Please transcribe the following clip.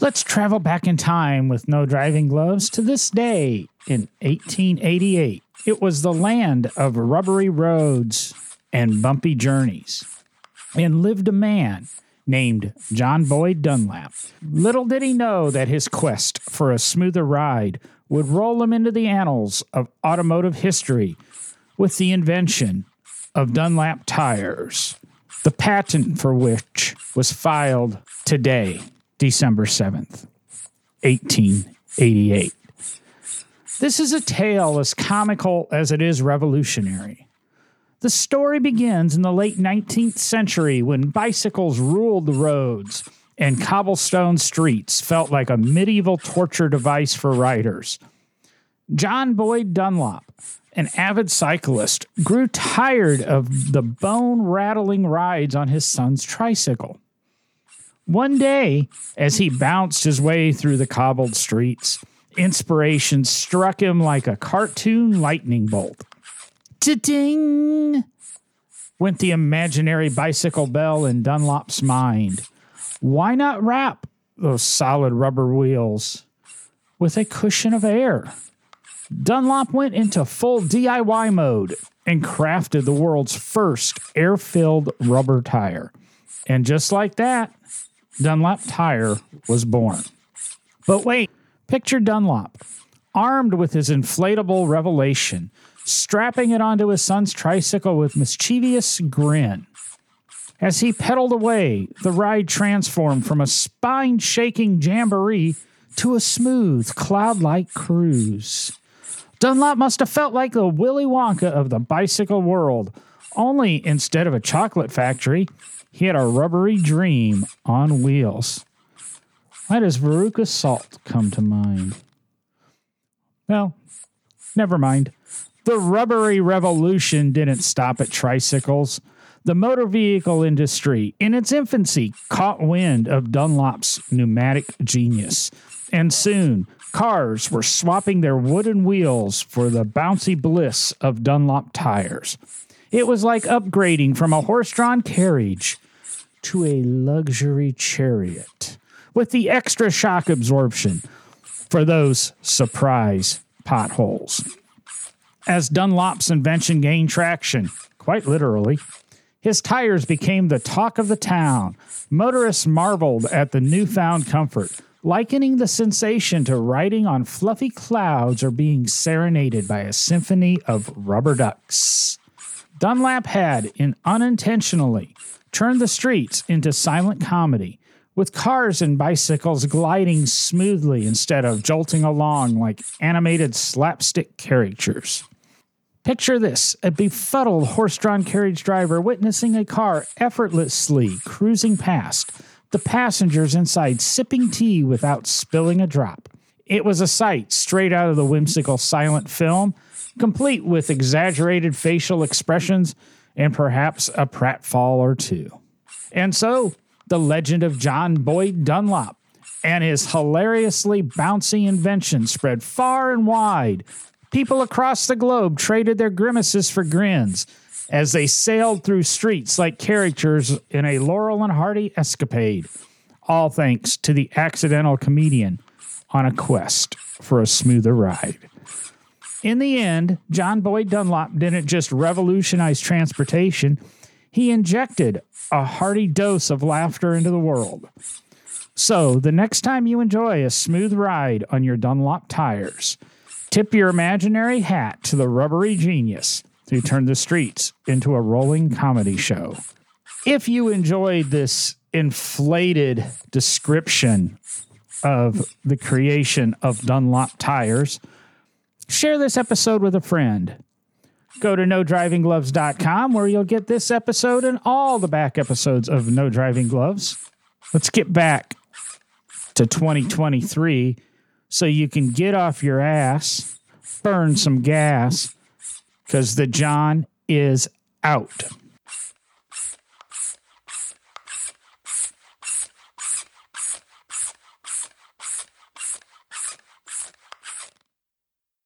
Let's travel back in time with no driving gloves to this day in 1888. It was the land of rubbery roads and bumpy journeys. And lived a man named John Boyd Dunlop. Little did he know that his quest for a smoother ride would roll him into the annals of automotive history with the invention of Dunlop tires, the patent for which was filed today, December 7th, 1888. This is a tale as comical as it is revolutionary. The story begins in the late 19th century when bicycles ruled the roads and cobblestone streets felt like a medieval torture device for riders. John Boyd Dunlop, an avid cyclist, grew tired of the bone rattling rides on his son's tricycle. One day, as he bounced his way through the cobbled streets, inspiration struck him like a cartoon lightning bolt. Ding! Went the imaginary bicycle bell in Dunlop's mind. Why not wrap those solid rubber wheels with a cushion of air? Dunlop went into full DIY mode and crafted the world's first air filled rubber tire. And just like that, Dunlop Tire was born. But wait, picture Dunlop, armed with his inflatable revelation, strapping it onto his son's tricycle with mischievous grin. As he pedaled away, the ride transformed from a spine shaking jamboree to a smooth, cloud like cruise. Dunlop must have felt like the Willy Wonka of the bicycle world, only instead of a chocolate factory, he had a rubbery dream on wheels. Why does Veruca Salt come to mind? Well, never mind. The rubbery revolution didn't stop at tricycles. The motor vehicle industry, in its infancy, caught wind of Dunlop's pneumatic genius. And soon, cars were swapping their wooden wheels for the bouncy bliss of Dunlop tires. It was like upgrading from a horse drawn carriage to a luxury chariot with the extra shock absorption for those surprise potholes. As Dunlop's invention gained traction, quite literally, his tires became the talk of the town. Motorists marveled at the newfound comfort, likening the sensation to riding on fluffy clouds or being serenaded by a symphony of rubber ducks. Dunlop had, in unintentionally, turned the streets into silent comedy, with cars and bicycles gliding smoothly instead of jolting along like animated slapstick caricatures. Picture this a befuddled horse drawn carriage driver witnessing a car effortlessly cruising past, the passengers inside sipping tea without spilling a drop. It was a sight straight out of the whimsical silent film, complete with exaggerated facial expressions and perhaps a pratfall or two. And so, the legend of John Boyd Dunlop and his hilariously bouncy invention spread far and wide, People across the globe traded their grimaces for grins as they sailed through streets like characters in a Laurel and Hardy escapade, all thanks to the accidental comedian on a quest for a smoother ride. In the end, John Boyd Dunlop didn't just revolutionize transportation, he injected a hearty dose of laughter into the world. So, the next time you enjoy a smooth ride on your Dunlop tires, Tip your imaginary hat to the rubbery genius who turned the streets into a rolling comedy show. If you enjoyed this inflated description of the creation of Dunlop tires, share this episode with a friend. Go to nodrivinggloves.com where you'll get this episode and all the back episodes of No Driving Gloves. Let's get back to 2023 so you can get off your ass, burn some gas, because the John is out.